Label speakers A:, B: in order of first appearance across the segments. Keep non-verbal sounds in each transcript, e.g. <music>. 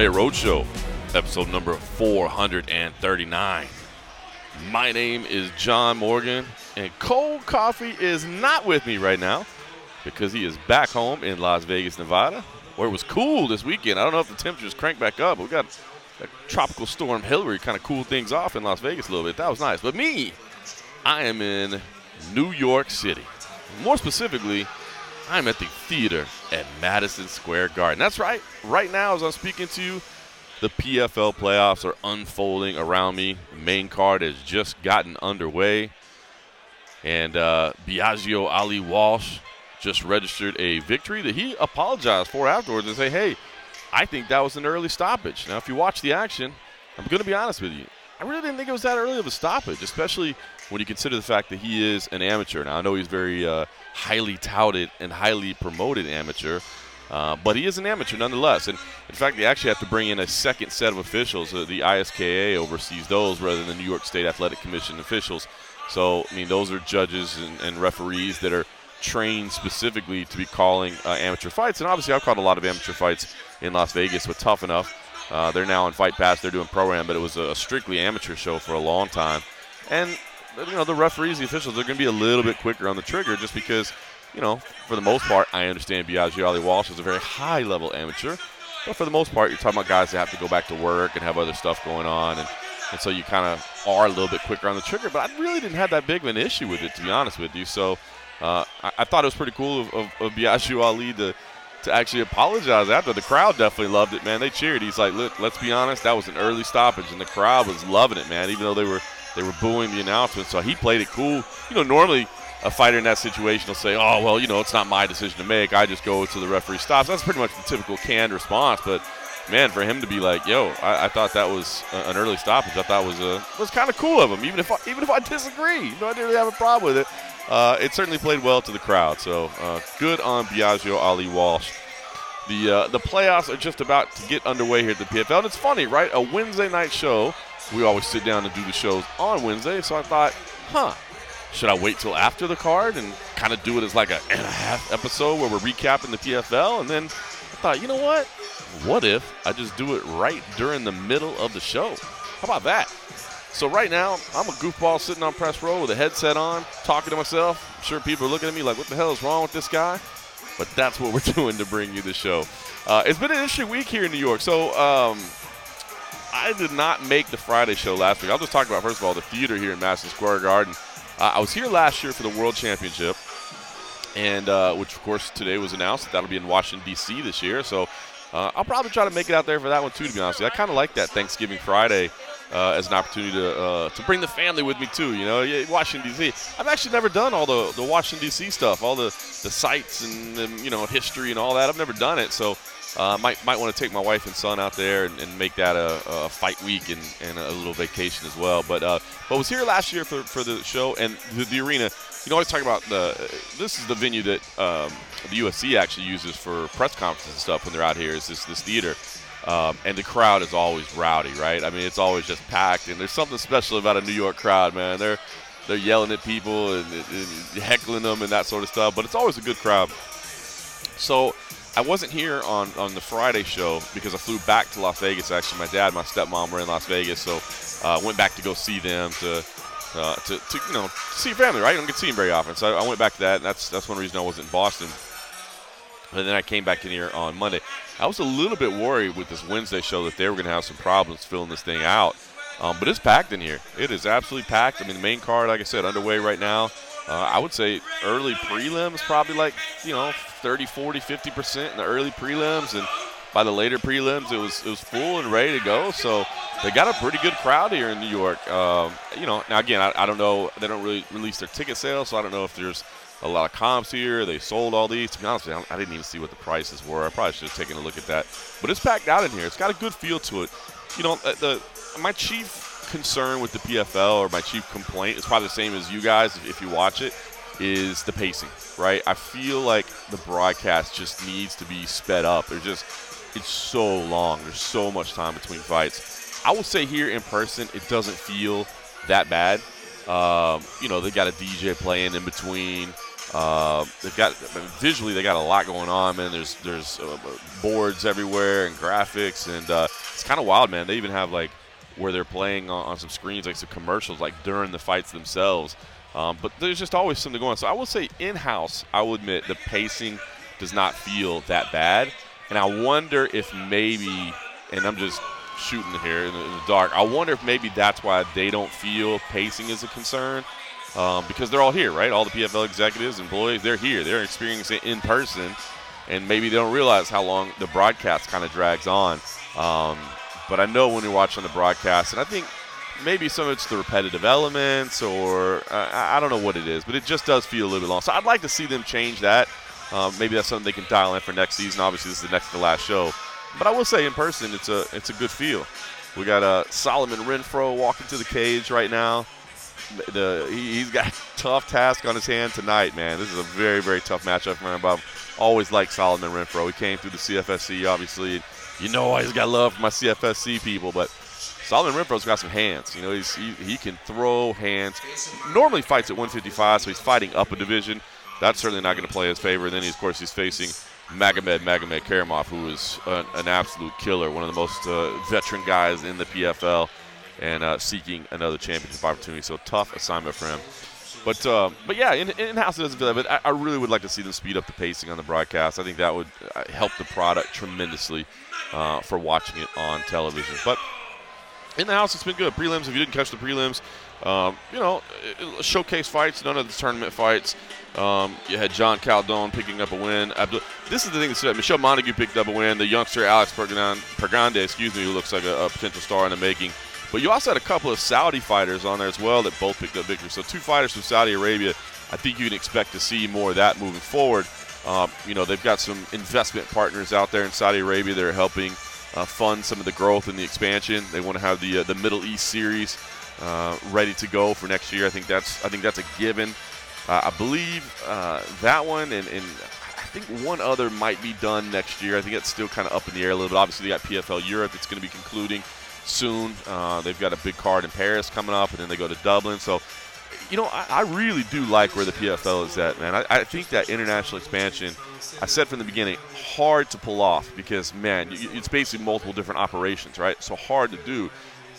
A: MMA Roadshow, episode number 439. My name is John Morgan, and Cold Coffee is not with me right now because he is back home in Las Vegas, Nevada, where it was cool this weekend. I don't know if the temperatures cranked back up, but we got a tropical storm Hilary kind of cooled things off in Las Vegas a little bit. That was nice. But me, I am in New York City. More specifically, I'm at the theater at Madison Square Garden. That's right. Right now, as I'm speaking to you, the PFL playoffs are unfolding around me. Main card has just gotten underway. And uh, Biagio Ali Walsh just registered a victory that he apologized for afterwards and say, hey, I think that was an early stoppage. Now, if you watch the action, I'm going to be honest with you. I really didn't think it was that early of a stoppage, especially when you consider the fact that he is an amateur. Now, I know he's very uh, highly touted and highly promoted amateur, uh, but he is an amateur nonetheless. And in fact, they actually have to bring in a second set of officials. Uh, the ISKA oversees those rather than the New York State Athletic Commission officials. So, I mean, those are judges and, and referees that are trained specifically to be calling uh, amateur fights. And obviously, I've called a lot of amateur fights in Las Vegas with Tuff-N-Uff. Uh, they're now in Fight Pass. They're doing program, but it was a strictly amateur show for a long time. And you know the referees, the officials, they're going to be a little bit quicker on the trigger just because, you know, for the most part, I understand Biagio Ali Walsh is a very high level amateur. But for the most part, you're talking about guys that have to go back to work and have other stuff going on. And, and so you kind of are a little bit quicker on the trigger. But I really didn't have that big of an issue with it, to be honest with you. So uh, I, I, thought it was pretty cool of, of, of to to actually apologize after. The crowd definitely loved it, man. They cheered. He's like, look, let's be honest, that was an early stoppage, and the crowd was loving it, man. Even though they were they were booing the announcement. So he played it cool. You know, normally a fighter in that situation will say, oh, well, you know, it's not my decision to make. I just go to the referee stops. That's pretty much the typical canned response. But, man, for him to be like, yo, I, I thought that was an early stoppage. I thought was a, was kind of cool of him, even if I, even if I disagree. You know, I didn't really have a problem with it. Uh, it certainly played well to the crowd. So uh, good on Biagio Ali Walsh. The, uh, the playoffs are just about to get underway here at the PFL. And it's funny, right? A Wednesday night show – we always sit down and do the shows on Wednesday. So I thought, huh, should I wait till after the card and kind of do it as like a and a half episode where we're recapping the PFL? And then I thought, you know what? What if I just do it right during the middle of the show? How about that? So right now, I'm a goofball sitting on press row with a headset on, talking to myself. I'm sure people are looking at me like, what the hell is wrong with this guy? But that's what we're <laughs> doing to bring you the show. Uh, it's been an interesting week here in New York. So um, I did not make the Friday show last week. I'll just talk about, first of all, the theater here in Madison Square Garden. Uh, I was here last year for the World Championship, and uh, which, of course, today was announced that that'll be in Washington, D.C. this year. So uh, I'll probably try to make it out there for that one, too, to be honest. I kind of like that Thanksgiving Friday uh, as an opportunity to uh, to bring the family with me too. You know, Washington D.C. I've actually never done all the the Washington D.C. stuff, all the the sites and, and, you know history and all that. I've never done it, so uh, might might want to take my wife and son out there and, and make that a, a, fight week and, and a little vacation as well. But uh, but was here last year for, for the show and the, the arena. You know, always talk about the. This is the venue that um, the UFC actually uses for press conferences and stuff when they're out here. Is this this theater? Um, and the crowd is always rowdy, right? I mean, it's always just packed, and there's something special about a New York crowd, man. They're they're yelling at people and, and heckling them and that sort of stuff, but it's always a good crowd. So I wasn't here on, on the Friday show because I flew back to Las Vegas. Actually, my dad, my stepmom were in Las Vegas, so I uh, went back to go see them to, uh, to, to you know see family. Right, you don't get to see them very often, so I, I went back to that. And that's that's one reason I wasn't in Boston. And then I came back in here on Monday. I was a little bit worried with this Wednesday show that they were going to have some problems filling this thing out. Um, but it's packed in here. It is absolutely packed. I mean, the main card, like I said, underway right now. Uh, I would say early prelims, probably like, you know, 30, 40, 50% in the early prelims. And by the later prelims, it was, it was full and ready to go. So they got a pretty good crowd here in New York. Um, you know, now again, I, I, don't know. They don't really release their ticket sales, so I don't know if there's a lot of comps here. They sold all these. To be honest, I didn't even see what the prices were. I probably should have taken a look at that. But it's packed out in here. It's got a good feel to it. You know, the my chief concern with the PFL or my chief complaint is probably the same as you guys if you watch it is the pacing, right? I feel like the broadcast just needs to be sped up. There's just it's so long. There's so much time between fights. I will say here in person, it doesn't feel that bad. Um, you know, they got a DJ playing in between. Uh, they've got visually they got a lot going on, man. There's there's uh, boards everywhere and graphics, and uh, it's kind of wild, man. They even have like where they're playing on, on, some screens, like some commercials, like during the fights themselves. Um, but there's just always something going on. So I will say, in house, I will admit the pacing does not feel that bad, and I wonder if maybe, and I'm just shooting here in the, in the dark. I wonder if maybe that's why they don't feel pacing is a concern um, because they're all here, right? All the PFL executives, employees, they're here. They're experiencing it in person, and maybe they don't realize how long the broadcast kind of drags on. Um, but I know when you're watching the broadcast, and I think maybe some of it's the repetitive elements, or uh, I don't know what it is, but it just does feel a little bit long. So I'd like to see them change that. Um, maybe that's something they can dial in for next season. Obviously, this is the next to the last show, but I will say in person, it's a it's a good feel. We got uh, Solomon Renfro walking to the cage right now the he, has got a <laughs> tough task on his hand tonight, man. This is a very, very tough matchup him. I've always liked Solomon Renfro. He came through the CFFC, obviously. You know I just got love for my CFFC people, but Solomon Renfro's got some hands. You know, he's, he, he can throw hands. Normally fights at 155, so he's fighting up a division. That's certainly not going to play his favor. And then, he, of course, he's facing Magomed Magomedkerimov, who is an, an, absolute killer, one of the most uh, veteran guys in the PFL and uh, seeking another championship opportunity. So tough assignment for him. But uh, but yeah, in, in house it doesn't feel that. But I, I, really would like to see them speed up the pacing on the broadcast. I think that would uh, help the product tremendously uh, for watching it on television. But in the house, it's been good. Prelims. If you didn't catch the prelims, um, you know, showcase fights, none of the tournament fights. Um, you had John Caldon picking up a win. This is the thing that Michelle Montague picked up a win. The youngster Alex Pergande, excuse me, who looks like a, a potential star in the making. But you also had a couple of Saudi fighters on there as well that both picked up victories. So two fighters from Saudi Arabia. I think you can expect to see more of that moving forward. Um, you know, they've got some investment partners out there in Saudi Arabia that are helping uh, fund some of the growth and the expansion. They want to have the uh, the Middle East series uh, ready to go for next year. I think that's I think that's a given. Uh, I believe uh, that one and, and I think one other might be done next year. I think it's still kind of up in the air a little bit. Obviously, they got PFL Europe that's going to be concluding soon. Uh, they've got a big card in Paris coming up, and then they go to Dublin. So, you know, I, I really do like where the PFL is at, man. I, I, think that international expansion, I said from the beginning, hard to pull off because, man, it's basically multiple different operations, right? So hard to do.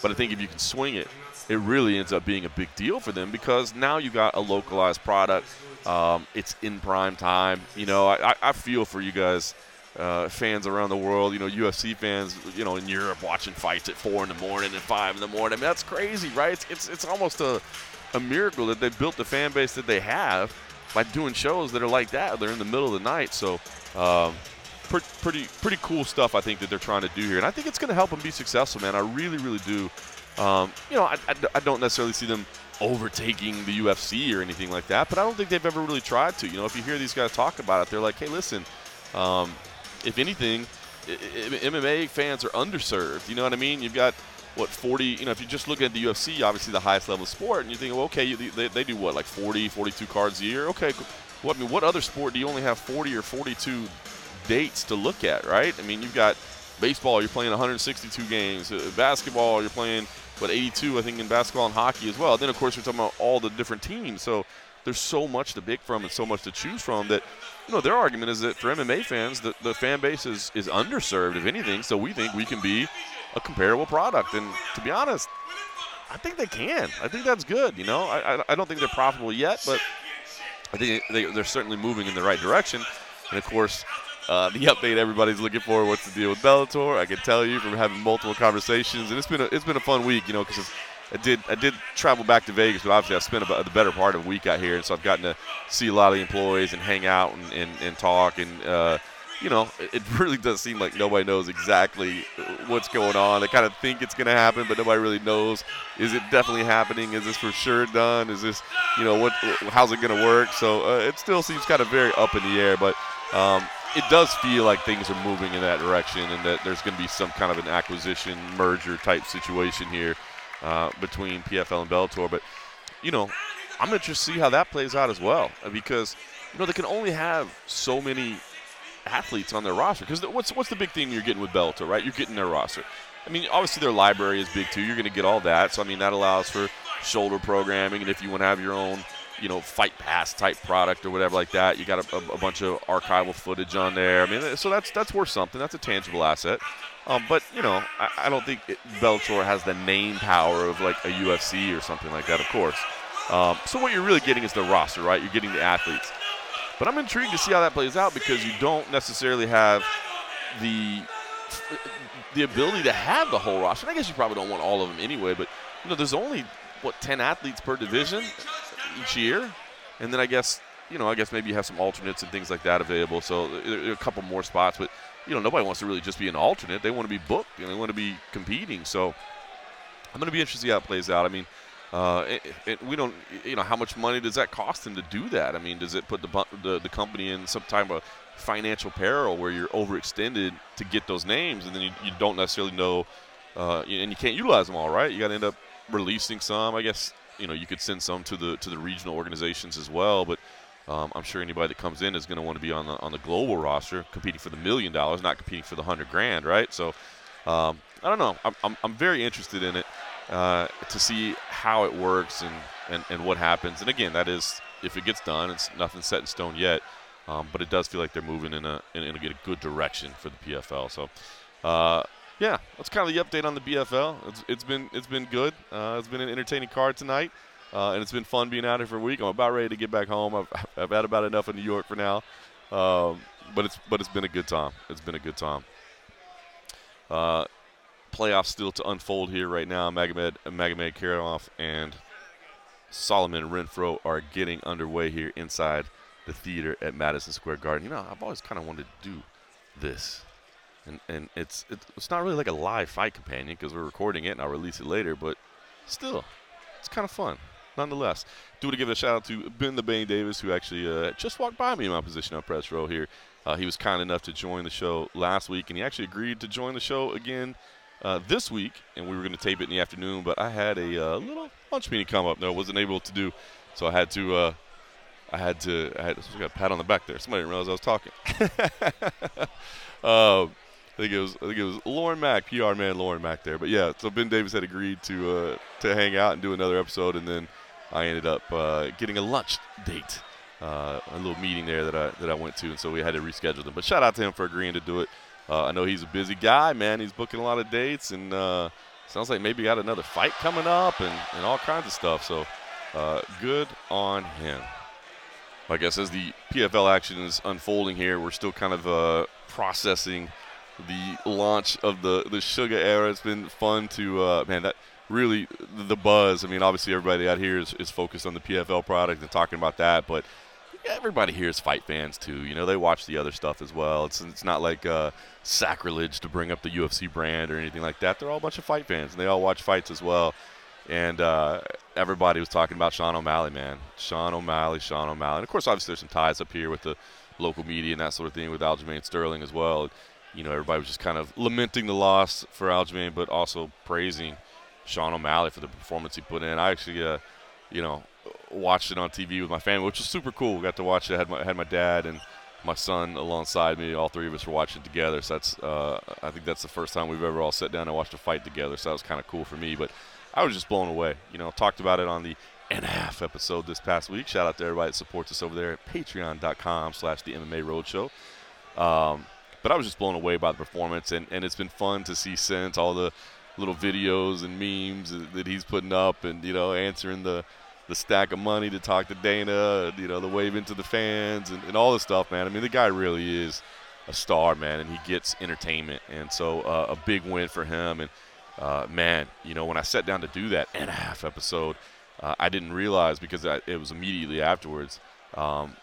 A: But I think if you can swing it, it really ends up being a big deal for them because now you got a localized product. Um, it's in prime time. You know, I, I feel for you guys uh, fans around the world, you know, UFC fans, you know, in Europe watching fights at four in the morning and five in the morning. I mean, that's crazy, right? It's it's, it's almost a, a miracle that they built the fan base that they have by doing shows that are like that. They're in the middle of the night, so um, pretty pretty pretty cool stuff. I think that they're trying to do here, and I think it's going to help them be successful, man. I really really do. Um, you know, I, I, I don't necessarily see them overtaking the UFC or anything like that, but I don't think they've ever really tried to. You know, if you hear these guys talk about it, they're like, hey, listen. Um, if anything, MMA fans are underserved. You know what I mean? You've got what 40 you know if you just look at the ufc obviously the highest level of sport and you think well okay they, they do what like 40 42 cards a year? Okay what I mean, what other sport do you only have 40 or 42 dates to look at right? I mean you've got baseball you're playing 162 games. Uh, basketball you're playing what 82 i think in basketball and hockey as well. Then of course we're talking about all the different teams. So there's so much to pick from and so much to choose from that you know, their argument is that for MMA fans, the, the fan base is, is underserved, if anything. So we think we can be a comparable product. And to be honest, I think they can. I think that's good. You know, I, I, don't think they're profitable yet, but I think they, they're certainly moving in the right direction. And of course, uh, the <laughs> update everybody's looking for, what's the deal with Bellator? I can tell you from having multiple conversations, and it's been a, it's been a fun week, you know, because I did I did travel back to Vegas, but obviously I spent about the better part of a week out here, and so I've gotten to see a lot of the employees and hang out and, and, and talk. And uh, you know, it really does seem like nobody knows exactly what's going on. They kind of think it's going to happen, but nobody really knows. Is it definitely happening? Is this for sure done? Is this you know what? How's it going to work? So uh, it still seems kind of very up in the air, but. Um, it does feel like things are moving in that direction and that there's going to be some kind of an acquisition merger type situation here uh, between PFL and Bellator. But, you know, I'm interested to just see how that plays out as well because, you know, they can only have so many athletes on their roster. Because what's, what's the big thing you're getting with Bellator, right? You're getting their roster. I mean, obviously their library is big too. You're going to get all that. So, I mean, that allows for shoulder programming. And if you want to have your own you know, fight pass type product or whatever like that. You got a, a, a bunch of archival footage on there. I mean, so that's that's worth something. That's a tangible asset. Um, but you know, I, I don't think it, Bellator has the name power of like a UFC or something like that. Of course. Um, so what you're really getting is the roster, right? You're getting the athletes. But I'm intrigued to see how that plays out because you don't necessarily have the the ability to have the whole roster. I guess you probably don't want all of them anyway. But you know, there's only what 10 athletes per division each year, and then I guess you know, I guess maybe you have some alternates and things like that available. So a couple more spots, but you know, nobody wants to really just be an alternate. They want to be booked and they want to be competing. So I'm going to be interested to see how it plays out. I mean, uh, it, it, we don't, you know, how much money does that cost them to do that? I mean, does it put the, the, the company in some type of financial peril where you're overextended to get those names and then you, you don't necessarily know, uh, and you can't utilize them all, right? You got to end up releasing some. I guess you know you could send some to the to the regional organizations as well, but um, I'm sure anybody that comes in is going to want to be on the on the global roster, competing for the million dollars, not competing for the hundred grand, right? So um, I don't know. I'm, I'm, I'm very interested in it uh, to see how it works and, and, and what happens. And again, that is if it gets done, it's nothing set in stone yet. Um, but it does feel like they're moving in a in, in a good direction for the PFL. So, uh, yeah, that's kind of the update on the PFL. It's, it's been it's been good. Uh, it's been an entertaining card tonight. Uh, and it's been fun being out here for a week. I'm about ready to get back home. I've, <laughs> I've had about enough of New York for now, um, but it's but it's been a good time. It's been a good time. Playoffs still to unfold here right now. Magomed Magomed Ankalaev and Solomon Renfro are getting underway here inside the theater at Madison Square Garden. You know, I've always kind of wanted to do this. And, and it's it's not really like a live fight companion because we're recording it and I'll release it later, but still, it's kind of fun nonetheless. Do want to give a shout out to Ben the Bane Davis, who actually uh, just walked by me in my position on press row here. Uh, he was kind enough to join the show last week, and he actually agreed to join the show again uh, this week. And we were going to tape it in the afternoon, but I had a uh, little lunch meeting come up. No, wasn't able to do, so I had to. Uh, I had to. I had to, got a pat on the back there. Somebody didn't realize I was talking. <laughs> uh, I think it was I think it was Lauren Mack, PR man Lauren Mack there. But yeah, so Ben Davis had agreed to uh, to hang out and do another episode, and then I ended up uh, getting a lunch date, a little meeting there that I that I went to, and so we had to reschedule them. But shout out to him for agreeing to do it. Uh, I know he's a busy guy, man. He's booking a lot of dates, and uh, sounds like maybe got another fight coming up, and, and all kinds of stuff. So uh, good on him. I guess as the PFL action is unfolding here, we're still kind of uh, processing the launch of the the Suga era. It's been fun to uh, man that really the buzz. I mean, obviously everybody out here is, is focused on the PFL product and talking about that, but everybody here is fight fans too. You know, they watch the other stuff as well. It's it's not like uh, sacrilege to bring up the UFC brand or anything like that. They're all a bunch of fight fans, and they all watch fights as well. And uh, everybody was talking about Sean O'Malley, man. Sean O'Malley, Sean O'Malley. And of course, obviously, there's some ties up here with the local media and that sort of thing with Aljamain Sterling as well. You know, everybody was just kind of lamenting the loss for Aljamain, but also praising – Sean O'Malley for the performance he put in. I actually, uh, you know, watched it on TV with my family, which was super cool. Got to watch it. I had my had my dad and my son alongside me. All three of us were watching together. So that's uh, I think that's the first time we've ever all sat down and watched a fight together. So that was kind of cool for me. But I was just blown away. You know, talked about it on the and a half episode this past week. Shout out to everybody that supports us over there at patreon.com slash the MMA Roadshow. Um, but I was just blown away by the performance, and, and it's been fun to see since all the little videos and memes that he's putting up, and you know, answering the the stack of money to talk to Dana, you know, the wave into the fans, and, and all this stuff, man. I mean, the guy really is a star, man, and he gets entertainment, and so uh, a big win for him. And uh, man, you know, when I sat down to do that and a half episode, uh, I didn't realize because I, it was immediately afterwards. Um,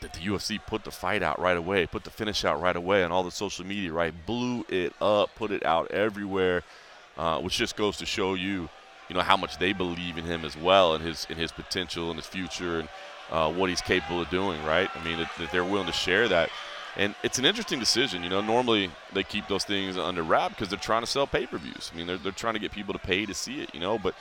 A: that the UFC put the fight out right away, put the finish out right away on all the social media, right? Blew it up, put it out everywhere uh, which just goes to show you, you know, how much they believe in him as well and his in his potential and his future and uh, what he's capable of doing. Right? I mean, that they're willing to share that. And it's an interesting decision. You know, normally they keep those things under wrap because they're trying to sell pay-per-views. I mean, they're, they're trying to get people to pay to see it. You know, but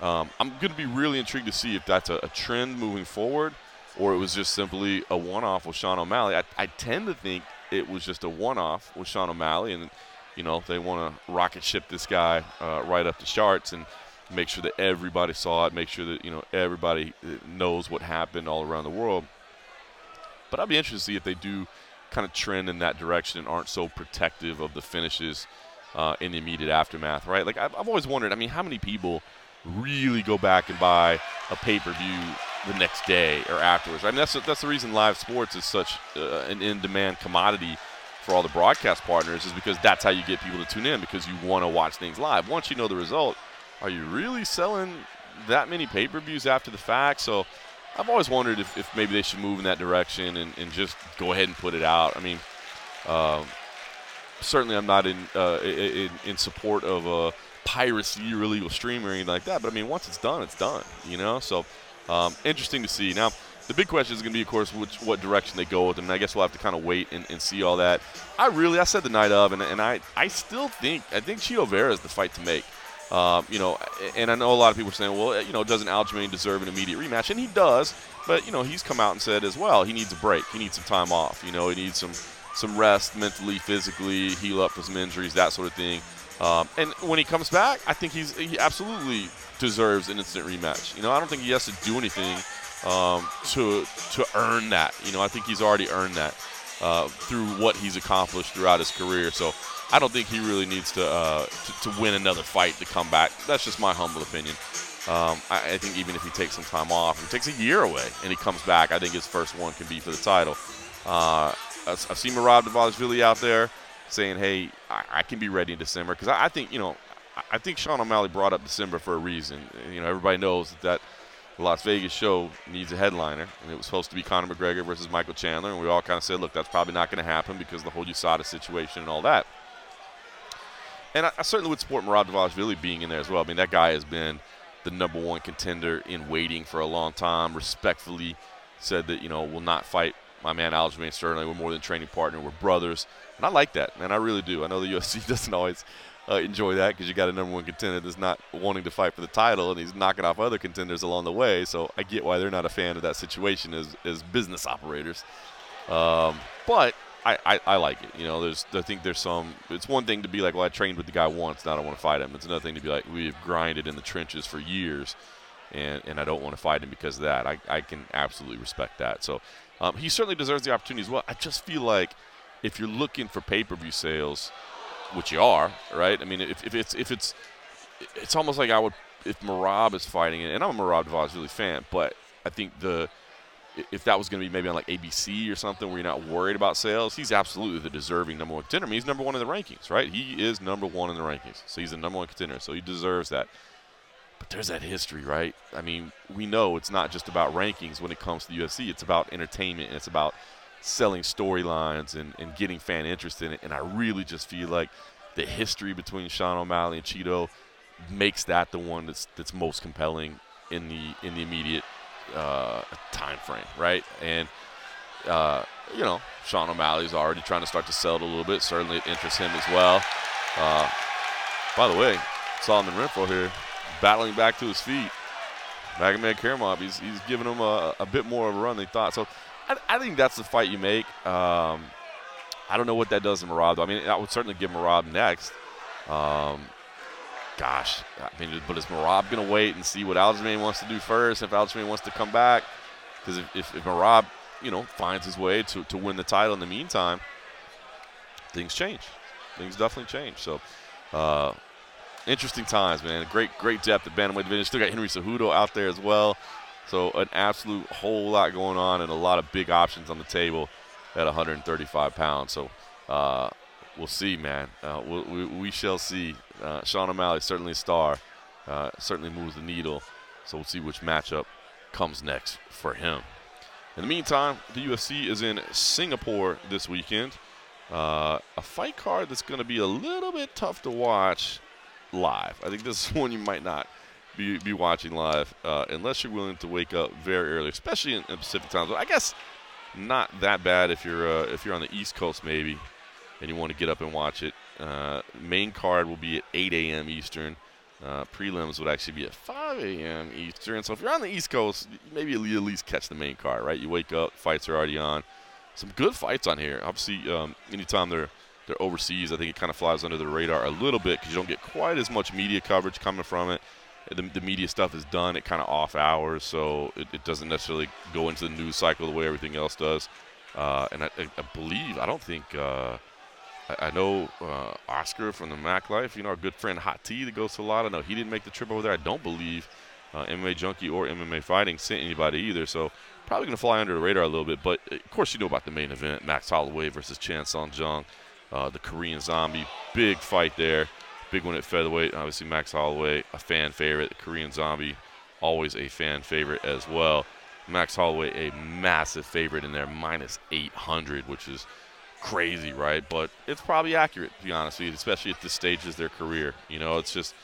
A: um, I'm going to be really intrigued to see if that's a, a, trend moving forward, or it was just simply a one-off with Sean O'Malley. I, I tend to think it was just a one-off with Sean O'Malley, and you know, they want to rocket ship this guy uh, right up the charts. And make sure that everybody saw it, make sure that you know everybody uh, knows what happened all around the world. But I'd be interested to see if they do kind of trend in that direction and aren't so protective of the finishes uh, in the immediate aftermath, right? Like I've, I've always wondered. I mean, how many people really go back and buy a pay-per-view the next day or afterwards? I mean, that's that's the reason live sports is such uh, an in-demand commodity for all the broadcast partners is because that's how you get people to tune in because you want to watch things live. Once you know the result, are you really selling that many pay-per-views after the fact? So I've always wondered if, if maybe they should move in that direction and, and just go ahead and put it out. I mean, uh, certainly I'm not in, uh, in, in support of a piracy or illegal streaming or anything like that. But I mean, once it's done, it's done. You know, so um, interesting to see. Now, the big question is going to be, of course, which, what direction they go with them. And I guess we'll have to kind of wait and, and, see all that. I really, I said the night of, and, and I, I still think, I think Chito Vera is the fight to make. Um, you know, and I know a lot of people are saying, well, you know, doesn't Aljamain deserve an immediate rematch? And he does, but you know, he's come out and said as well he needs a break. He needs some time off. You know, he needs some some rest mentally, physically, heal up from some injuries, that sort of thing. Um, and when he comes back, I think he's he absolutely deserves an instant rematch. You know, I don't think he has to do anything um, to to earn that. You know, I think he's already earned that uh, through what he's accomplished throughout his career. So I don't think he really needs to, uh, to, to win another fight to come back. That's just my humble opinion. Um, I, I, think even if he takes some time off, he takes a year away and he comes back, I think his first one can be for the title. Uh, I've seen Merab Dvalishvili out there saying, "Hey, I, I can be ready in December," because I, I, think you know, I think Sean O'Malley brought up December for a reason. You know, everybody knows that that Las Vegas show needs a headliner, and it was supposed to be Conor McGregor versus Michael Chandler, and we all kind of said, "Look, that's probably not going to happen because the whole USADA situation and all that." And I, I certainly would support Merab Dvalishvili being in there as well. I mean, that guy has been the number one contender in waiting for a long time. Respectfully said that, you know, will not fight my man Aljamain Sterling. We're more than training partner. We're brothers. And I like that, man. I really do. I know the <laughs> UFC doesn't always uh, enjoy that because you got a number one contender that's not wanting to fight for the title and he's knocking off other contenders along the way. So I get why they're not a fan of that situation as, as business operators. Um, but I, I, I, like it. You know, there's I think there's some. It's one thing to be like, well, I trained with the guy once, now I don't want to fight him. It's another thing to be like, we've grinded in the trenches for years, and and I don't want to fight him because of that. I, I can absolutely respect that. So um, he certainly deserves the opportunity as well. I just feel like if you're looking for pay-per-view sales, which you are, right? I mean, if, if it's if it's it's almost like I would if Merab is fighting it, and I'm a Merab really fan, but I think the if that was going to be maybe on like ABC or something where you're not worried about sales, he's absolutely the deserving number one contender. I mean, he's number one in the rankings, right? He is number one in the rankings. So he's the number one contender. So he deserves that. But there's that history, right? I mean, we know it's not just about rankings when it comes to the UFC. It's about entertainment and it's about selling storylines and, and getting fan interest in it. And I really just feel like the history between Sean O'Malley and Chito makes that the one that's that's most compelling in the in the immediate uh, time frame, right? And uh, you know, Sean O'Malley's already trying to start to sell it a little bit. Certainly, it interests him as well. Uh, by the way, Solomon Renfro here, battling back to his feet. Magomedkerimov, he's, he's giving him a, a, bit more of a run than he thought. So I, I think that's the fight you make. Um, I don't know what that does to Merab. I mean, I would certainly give Merab next. Um, gosh, I mean, but is Merab going to wait and see what Aljamain wants to do first? If Aljamain wants to come back, because if, if, if Merab, you know, finds his way to, to win the title in the meantime, things change. Things definitely change. So, uh, interesting times, man. Great, great depth at bantamweight division. Still got Henry Cejudo out there as well. So an absolute whole lot going on and a lot of big options on the table at 135 pounds. So uh, we'll see, man. Uh, we, we, we, shall see. Uh, Sean O'Malley certainly a star. Uh, certainly moves the needle. So we'll see which matchup comes next for him. In the meantime, the UFC is in Singapore this weekend. Uh, a fight card that's going to be a little bit tough to watch live. I think this is <laughs> one you might not be, be watching live uh, unless you're willing to wake up very early, especially in, in Pacific time. But I guess not that bad if you're uh, if you're on the East Coast maybe and you want to get up and watch it. Uh, main card will be at 8 a.m. Eastern. Uh, prelims would actually be at 5 a.m. Eastern. So if you're on the East Coast, maybe at least catch the main card, right? You wake up, fights are already on. Some good fights on here. Obviously, um, anytime they're they're overseas, I think it kind of flies under the radar a little bit because you don't get quite as much media coverage coming from it. The, the media stuff is done at kind of off hours, so it, it, doesn't necessarily go into the news cycle the way everything else does. Uh, and I, I, believe, I don't think, uh, I, I, know uh, Oscar from the Mac Life, you know, our good friend Hot T that goes to a lot. I know he didn't make the trip over there. I don't believe uh, MMA Junkie or MMA Fighting sent anybody either, so probably going to fly under the radar a little bit. But of course, you know about the main event Max Holloway versus Chan Sung Jung, uh, the Korean Zombie. Big fight there. Big one at featherweight. Obviously, Max Holloway, a fan favorite. Korean Zombie, always a fan favorite as well. Max Holloway, a massive favorite in there, minus 800, which is crazy, right? But it's probably accurate, to be honest with you, especially at this stage of their career. You know, it's just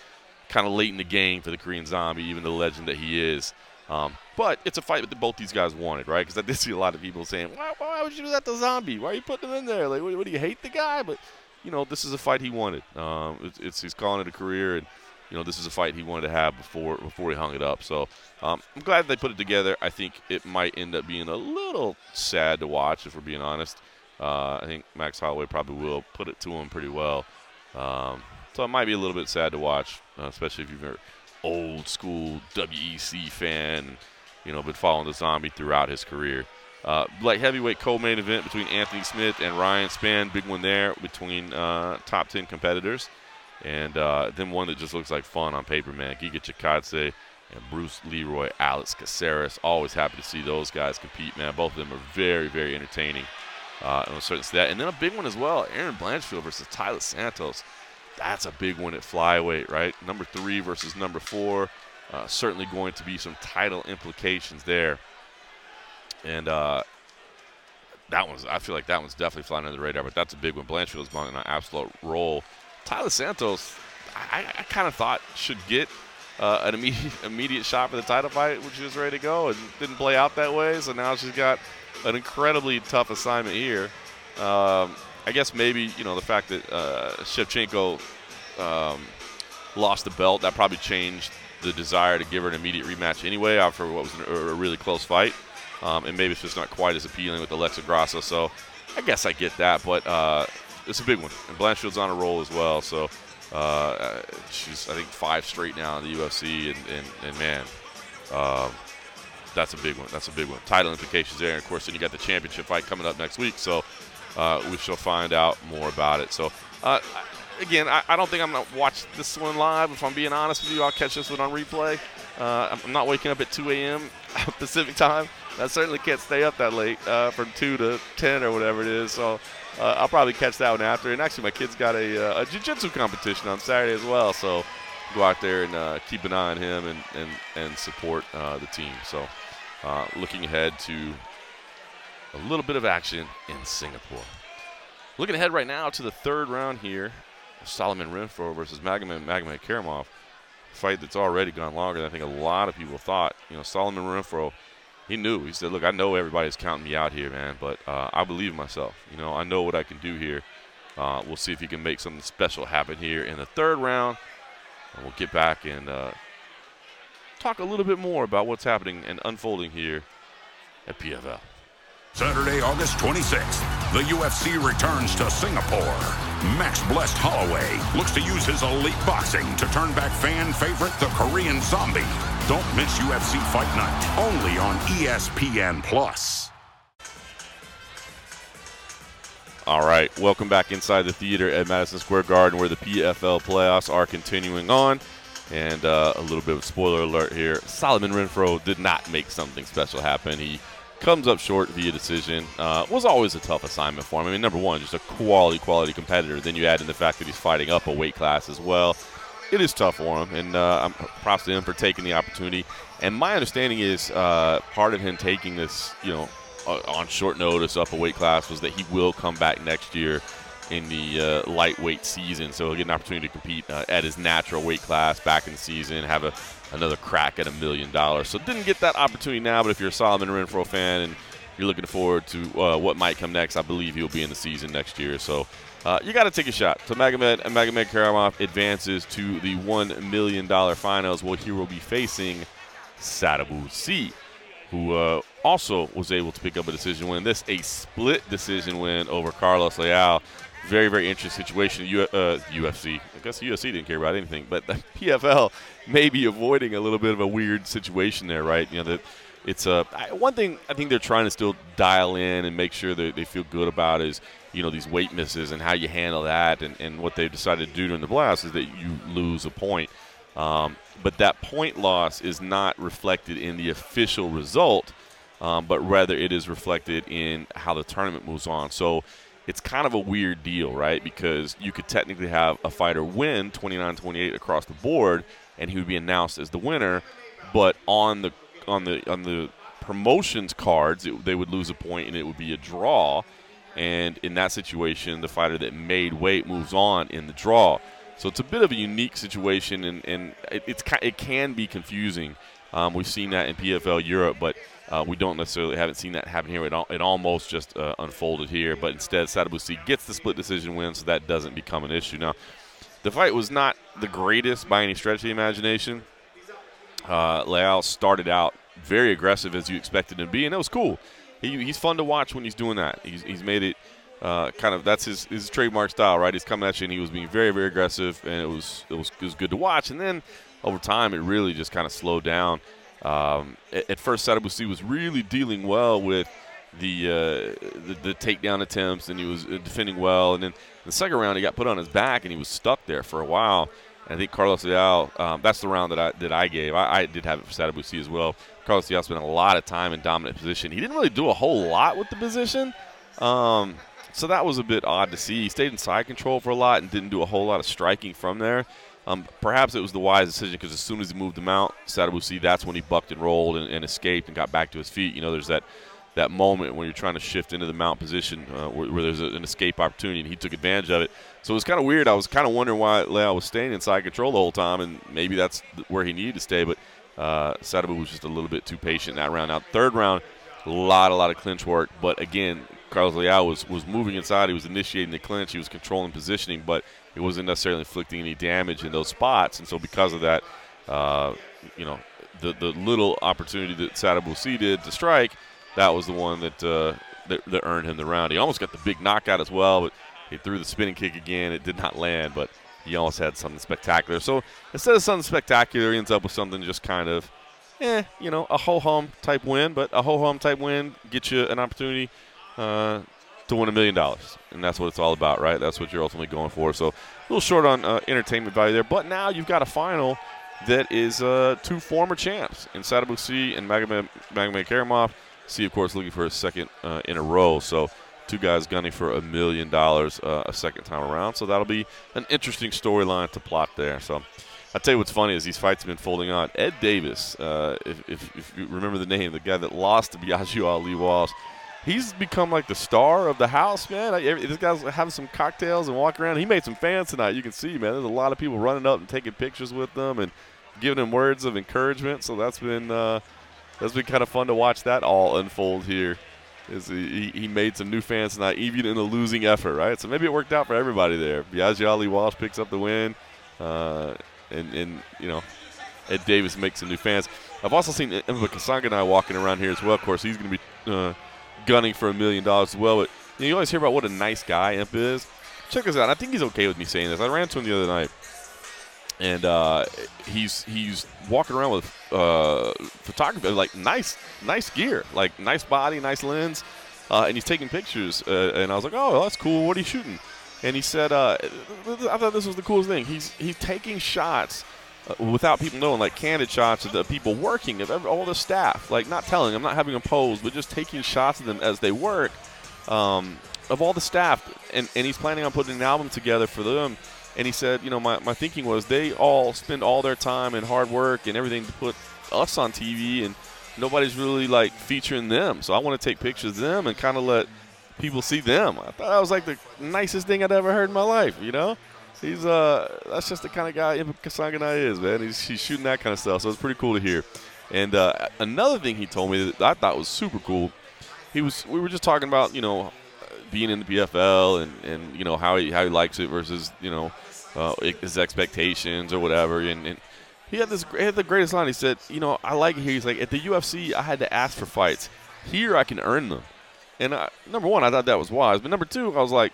A: kind of late in the game for the Korean Zombie, even the legend that he is. Um, but it's a fight that both these guys wanted, right? Because I did see a lot of people saying, why, why, would you do that to Zombie? Why are you putting him in there? Like, what, what do you hate the guy? But you know, this is a fight he wanted. Um, it's, it's, he's calling it a career, and you know, this is a fight he wanted to have before before he hung it up. So um, I'm glad they put it together. I think it might end up being a little sad to watch, if we're being honest. Uh, I think Max Holloway probably will put it to him pretty well. Um, so it might be a little bit sad to watch, uh, especially if you're an old school WEC fan, you know, been following the zombie throughout his career. Uh, heavyweight co-main event between Anthony Smith and Ryan Spann. Big one there between uh, top 10 competitors. And uh, then one that just looks like fun on paper, man. Giga Chikadze and Bruce Leroy, Alex Caceres. Always happy to see those guys compete, man. Both of them are very, very entertaining. Uh, and certain that. And then a big one as well, Erin Blanchfield versus Taila Santos. That's a big one at flyweight, right? Number three versus number four. Uh, certainly going to be some title implications there. And uh, that one's, I feel like that one's definitely flying under the radar, but that's a big one. Blanchfield's on an absolute roll. Taila Santos, I, I kind of thought should get uh, an immediate, <laughs> immediate shot for the title fight when she was ready to go and didn't play out that way. So now she's got an incredibly tough assignment here. Um, I guess maybe, you know, the fact that uh, Shevchenko um, lost the belt, that probably changed the desire to give her an immediate rematch anyway after what was a really close fight. Um, and maybe it's just not quite as appealing with Alexa Grasso. So I guess I get that, but uh, it's a big one. And Blanchfield's on a roll as well. So uh, she's, I think, five straight now in the UFC. And, and, and man, um, that's a big one. That's a big one. Title implications there. And of course, then you got the championship fight coming up next week. So uh, we shall find out more about it. So, uh, again, I, I, don't think I'm going to watch this one live. If I'm being honest with you, I'll catch this one on replay. Uh, I'm not waking up at 2 a.m. <laughs> Pacific time. I certainly can't stay up that late uh, from 2 to 10 or whatever it is. So uh, I'll probably catch that one after. And actually, my kid's got a, uh, a jiu-jitsu competition on Saturday as well. So go out there and uh, keep an eye on him and, and, and support uh, the team. So uh, looking ahead to a little bit of action in Singapore. Looking ahead right now to the third round here. Solomon Renfro versus Magomed Magomedkerimov fight that's already gone longer than I think a lot of people thought. You know, Solomon Renfro, he knew. He said, "Look, I know everybody's counting me out here, man, but uh, I believe in myself. You know, I know what I can do here. Uh, we'll see if he can make something special happen here in the third round, and we'll get back and uh, talk a little bit more about what's happening and unfolding here at PFL."
B: Saturday, August 26th, the UFC returns to Singapore. Max Blessed Holloway looks to use his elite boxing to turn back fan favorite, the Korean Zombie. Don't miss UFC Fight Night, only on ESPN+. Plus.
A: All right, welcome back inside the theater at Madison Square Garden where the PFL playoffs are continuing on. And uh, a little bit of spoiler alert here. Solomon Renfro did not make something special happen. He comes up short via decision. Uh, was always a tough assignment for him. I mean, number one, just a quality, quality competitor. Then you add in the fact that he's fighting up a weight class as well. It is tough for him, and uh, I'm props to him for taking the opportunity. And my understanding is uh, part of him taking this, you know, on short notice up a weight class was that he will come back next year in the uh, lightweight season, so he'll get an opportunity to compete uh, at his natural weight class back in the season, have a another crack at a million dollars. So didn't get that opportunity now, but if you're a Solomon Renfro fan and you're looking forward to uh, what might come next, I believe he'll be in the season next year. So uh, you got to take a shot. So Magomed and Magomedkerimov advances to the $1 million finals where he will be facing Sadibou Sy, who uh, also was able to pick up a decision win. This a split decision win over Carlos Leal. very, very interesting situation. U- uh, UFC, I guess USC didn't care about anything, but the <laughs> PFL may be avoiding a little bit of a weird situation there, right? You know that it's a uh, one thing I think they're trying to still dial in and make sure that they feel good about is you know these weight misses and how you handle that, and, and what they've decided to do during the blast is that you lose a point. Um, but that point loss is not reflected in the official result, um, but rather it is reflected in how the tournament moves on. So it's kind of a weird deal, right? Because you could technically have a fighter win 29 28 across the board, and he would be announced as the winner, but on the on the on the promotions cards, it, they would lose a point and it would be a draw. And in that situation, the fighter that made weight moves on in the draw. So it's a bit of a unique situation, and, and it, it's it can be confusing. Um, we've seen that in PFL Europe, but uh, we don't necessarily haven't seen that happen here. It, it almost just uh, unfolded here, but instead Sadibou gets the split decision win, so that doesn't become an issue. Now, the fight was not the greatest by any stretch of the imagination. Uh, Leal started out very aggressive as you expected him to be, and it was cool. He, he's fun to watch when he's doing that. He's, he's made it uh, kind of that's his, his trademark style, right? He's coming at you and he was being very very aggressive, and it was it was it was good to watch. And then over time, it really just kind of slowed down. Um, at, at, first, Sadibou was really dealing well with the, uh, the, the takedown attempts, and he was uh, defending well. And then the second round, he got put on his back, and he was stuck there for a while. And I think Carlos Leal, um, that's the round that I that I gave. I, I did have it for Sadibou as well. Carlos Leal spent a lot of time in dominant position. He didn't really do a whole lot with the position. Um, so that was a bit odd to see. He stayed in side control for a lot and didn't do a whole lot of striking from there. Um, perhaps it was the wise decision because as soon as he moved him out, Sadibou, see that's when he bucked and rolled and, and, escaped and got back to his feet. You know, there's that that moment when you're trying to shift into the mount position uh, where, where, there's a, an escape opportunity, and he took advantage of it. So it was kind of weird. I was kind of wondering why Leal was staying inside control the whole time, and maybe that's where he needed to stay. But uh, Sadibou was just a little bit too patient in that round. Now, third round, a lot, a lot of clinch work. But again, Carlos Leal was, was moving inside. He was initiating the clinch. He was controlling positioning, but he wasn't necessarily inflicting any damage in those spots. And so because of that, uh, you know, the, the little opportunity that Sadibou did to strike, that was the one that, uh, that, that earned him the round. He almost got the big knockout as well, but he threw the spinning kick again. It did not land, but he almost had something spectacular. So instead of something spectacular, he ends up with something just kind of, eh, you know, a ho hum type win. But a ho hum type win gets you an opportunity uh, to win a million dollars. And that's what it's all about, right? That's what you're ultimately going for. So a little short on uh, entertainment value there. But now you've got a final that is uh, two former champs in Sadibou Sy and Magomed, Karimov. Sy, of course, looking for a second uh, in a row. So two guys gunning for a million dollars uh, a second time around. So that'll be an interesting storyline to plot there. So I'll tell you what's funny is these fights have been folding on. Ed Davis, uh, if, if, if, you remember the name, the guy that lost to Biagio Ali Walsh, he's become like the star of the house, man. This guy's having some cocktails and walking around. He made some fans tonight. You can see, man. There's a lot of people running up and taking pictures with them and giving him words of encouragement. So that's been uh, that's been kind of fun to watch that all unfold here. Is he, he made some new fans tonight, even in a losing effort, right? So maybe it worked out for everybody there. Biagio Ali Walsh picks up the win, uh, and and you know Ed Davis makes some new fans. I've also seen Impa Kasanganay walking around here as well. Of course, he's going to be uh, gunning for a million dollars as well. But you, know, you always hear about what a nice guy Impa is. Check this out. I think he's okay with me saying this. I ran to him the other night, and uh, he's he's walking around with uh, photography, like nice nice gear, like nice body, nice lens, uh, and he's taking pictures. Uh, and I was like, oh, that's cool. What are you shooting? And he said, uh, I thought this was the coolest thing. He's he's taking shots uh, without people knowing, like candid shots of the people working, of every, all the staff, like not telling them, not having them pose, but just taking shots of them as they work, um, of all the staff. And, and he's planning on putting an album together for them. And he said, you know, my, my thinking was they all spend all their time and hard work and everything to put us on TV, and nobody's really like featuring them. So I want to take pictures of them and kind of let people see them. I thought that was like the nicest thing I'd ever heard in my life, you know? He's uh that's just the kind of guy Kasanganay is, man. He's, he's shooting that kind of stuff, so it's pretty cool to hear. And uh, another thing he told me that I thought was super cool, he was we were just talking about you know being in the PFL and, and you know how he how he likes it versus you know uh, his expectations or whatever. And, and he had this he had the greatest line. He said, you know, I like it here. He's like at the UFC, I had to ask for fights. Here, I can earn them. And I, number one, I thought that was wise. But number two, I was like,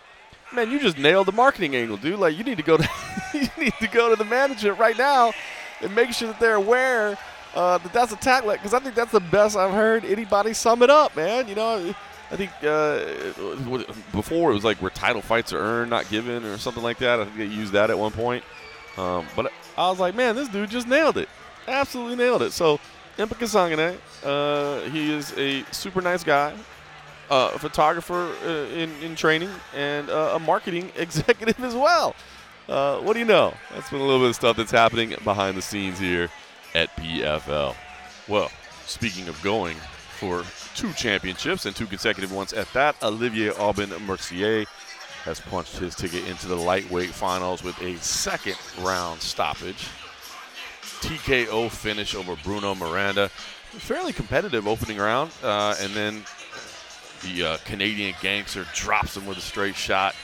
A: man, you just nailed the marketing angle, dude. Like you need to go to <laughs> you need to go to the management right now and make sure that they're aware uh, that that's a tagline because I think that's the best I've heard anybody sum it up, man. You know, I think uh, before it was like where title fights are earned, not given, or something like that. I think they used that at one point. Um, but I was like, man, this dude just nailed it. Absolutely nailed it. So, Impa Kasanganay, uh, he is a super nice guy, a photographer uh, in, in training, and uh, a marketing <laughs> executive as well. Uh, what do you know? That's been a little bit of stuff that's happening behind the scenes here at PFL. Well, speaking of going for two championships and two consecutive ones at that, Olivier Aubin Mercier has punched his ticket into the lightweight finals with a second round stoppage. TKO finish over Bruno Miranda. Fairly competitive opening round, uh, and then the uh, Canadian gangster drops him with a straight shot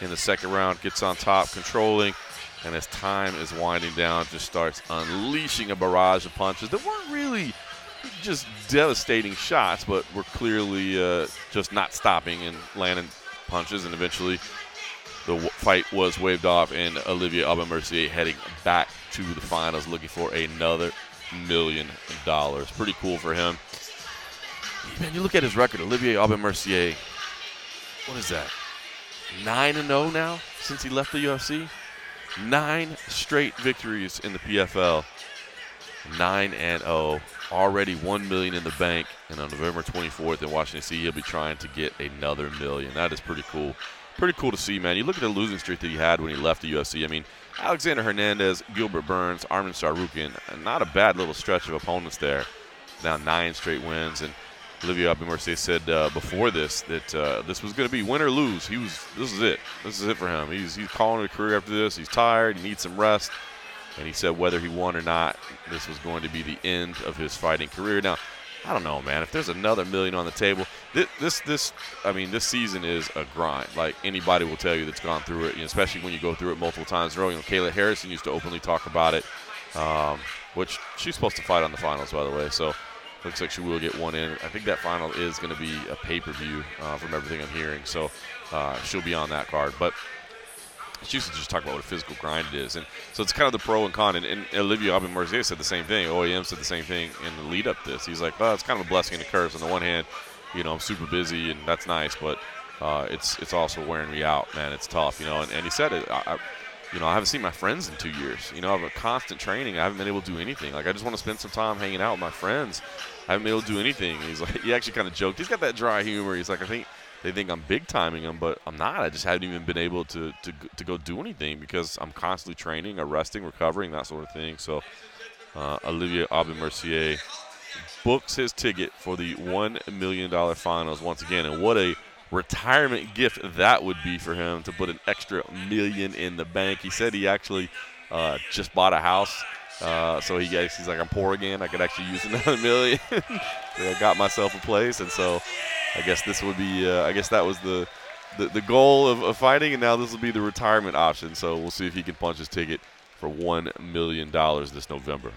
A: in the second round, gets on top, controlling, and as time is winding down, just starts unleashing a barrage of punches that weren't really just devastating shots, but were clearly uh, just not stopping and landing punches, and eventually the fight was waved off, and Olivier Aubin Mercier heading back to the finals, looking for another million dollars. Pretty cool for him. Man, you look at his record, Olivier Aubin Mercier. What is that? Nine and zero oh now since he left the UFC. Nine straight victories in the PFL. Nine and zero. Oh. Already one million in the bank, and on November 24th in Washington D.C., he'll be trying to get another million. That is pretty cool pretty cool to see, man. You look at the losing streak that he had when he left the UFC. I mean, Alexander Hernandez, Gilbert Burns, Arman Tsarukyan, not a bad little stretch of opponents there. Now nine straight wins, and Olivier Aubin said uh, before this that uh, this was going to be win or lose. He was this is it. This is it for him. He's he's calling it a career after this. He's tired. He needs some rest. And he said whether he won or not, this was going to be the end of his fighting career. Now, I don't know, man. If there's another million on the table, this, this, this, I mean, this season is a grind. Like anybody will tell you that's gone through it, especially when you go through it multiple times in. You know, Kayla Harrison used to openly talk about it, um, which she's supposed to fight on the finals, by the way. So looks like she will get one in. I think that final is going to be a pay-per-view uh, from everything I'm hearing. So uh, she'll be on that card, but she used to just talk about what a physical grind it is. And so it's kind of the pro and con. And, and Olivier Aubin Mercier said the same thing. OAM said the same thing in the lead up to this. He's like, well, it's kind of a blessing and a curse. On the one hand, you know, I'm super busy and that's nice, but uh, it's it's also wearing me out, man. It's tough, you know. And, and he said it. I, you know, I haven't seen my friends in two years. You know, I have a constant training. I haven't been able to do anything. Like, I just want to spend some time hanging out with my friends. I haven't been able to do anything. And he's like, <laughs> he actually kind of joked. He's got that dry humor. He's like, I think they think I'm big timing them, but I'm not. I just haven't even been able to, to, to go do anything because I'm constantly training, resting, recovering, that sort of thing. So uh, Olivier Aubin Mercier books his ticket for the $1 million finals once again. And what a retirement gift that would be for him to put an extra million in the bank. He said he actually uh, just bought a house. Uh, so he he's like, I'm poor again. I could actually use <laughs> another million. <laughs> I got myself a place. And so I guess this would be. Uh, I guess that was the the, the goal of, of fighting, and now this will be the retirement option. So we'll see if he can punch his ticket for one million dollars this November.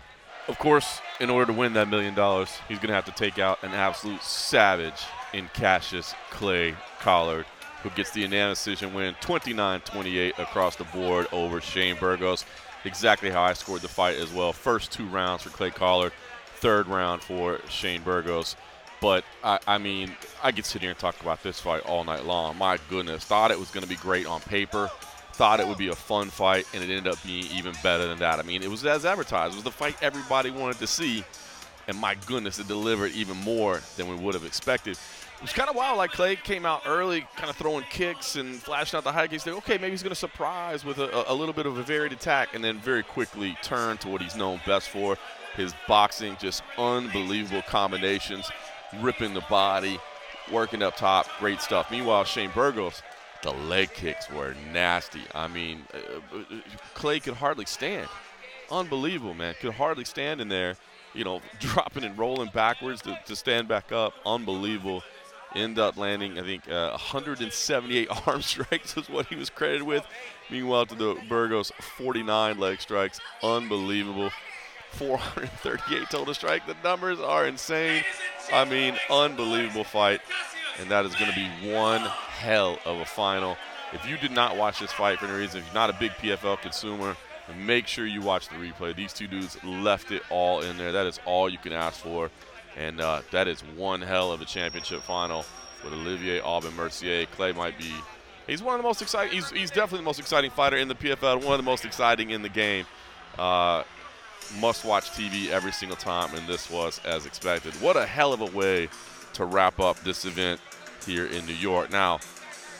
A: Of course, in order to win that million dollars, he's going to have to take out an absolute savage in Cassius Clay Collard, who gets the unanimous decision win 29-28 across the board over Shane Burgos. Exactly how I scored the fight as well. First two rounds for Clay Collard, third round for Shane Burgos. But I, I, mean, I could sit here and talk about this fight all night long. My goodness, thought it was going to be great on paper. Thought it would be a fun fight, and it ended up being even better than that. I mean, it was as advertised. It was the fight everybody wanted to see, and my goodness, it delivered even more than we would have expected. It was kind of wild. Like Clay came out early, kind of throwing kicks and flashing out the high kicks. okay, maybe he's going to surprise with a, a little bit of a varied attack, and then very quickly turn to what he's known best for. His boxing, just unbelievable combinations ripping the body, working up top, great stuff. Meanwhile, Shane Burgos, the leg kicks were nasty. I mean, uh, uh, Clay could hardly stand. Unbelievable, man. Could hardly stand in there, you know, <laughs> dropping and rolling backwards to, to stand back up. Unbelievable. End up landing, I think, uh, 178 <laughs> arm strikes is what he was credited with. Meanwhile, to the Burgos, 49 leg strikes. Unbelievable. 438 total strike. The numbers are insane. I mean, unbelievable fight. And that is going to be one hell of a final. If you did not watch this fight for any reason, if you're not a big PFL consumer, make sure you watch the replay. These two dudes left it all in there. That is all you can ask for. And uh, that is one hell of a championship final with Olivier Aubin Mercier. Clay might be, he's one of the most exciting, he's, he's definitely the most exciting fighter in the PFL, one of the most exciting in the game. Uh, must watch TV every single time, and this was as expected. What a hell of a way to wrap up this event here in New York. Now,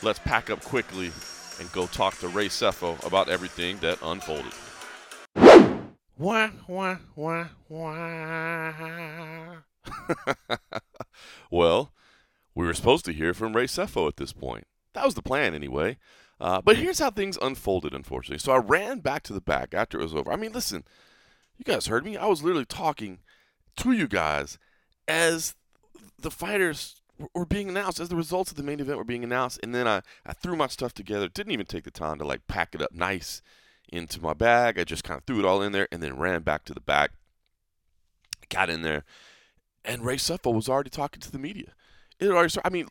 A: let's pack up quickly and go talk to Ray Sefo about everything that unfolded. Wah, wah, wah, wah. <laughs> well, we were supposed to hear from Ray Sefo at this point. That was the plan, anyway. Uh, but here's how things unfolded, unfortunately. So I ran back to the back after it was over. I mean, listen, you guys heard me. I was literally talking to you guys as the fighters were being announced, as the results of the main event were being announced. And then I, I threw my stuff together. Didn't even take the time to like pack it up nice into my bag. I just kind of threw it all in there and then ran back to the back. Got in there, and Ray Sefo was already talking to the media. It already started, I mean,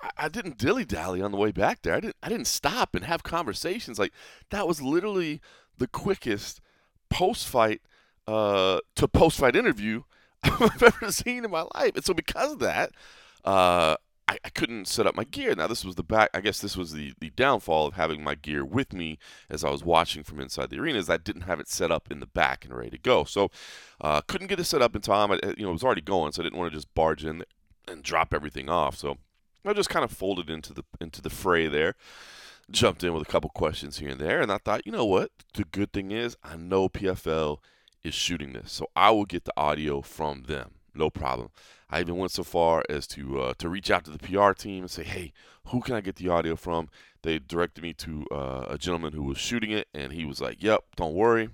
A: I, I didn't dilly dally on the way back there. I didn't. I didn't stop and have conversations. Like that was literally the quickest post fight uh, to post fight interview <laughs> I've ever seen in my life. And so because of that, uh, I, I, couldn't set up my gear. Now this was the back. I guess this was the the downfall of having my gear with me as I was watching from inside the arena. Is I didn't have it set up in the back and ready to go. So uh, couldn't get it set up in time. I, you know, it was already going, so I didn't want to just barge in and drop everything off. So I just kind of folded into the into the fray there. Jumped in with a couple questions here and there, and I thought, you know what? The good thing is, I know PFL is shooting this, so I will get the audio from them, no problem. I even went so far as to uh, to reach out to the PR team and say, "Hey, who can I get the audio from?" They directed me to uh, a gentleman who was shooting it, and he was like, "Yep, don't worry,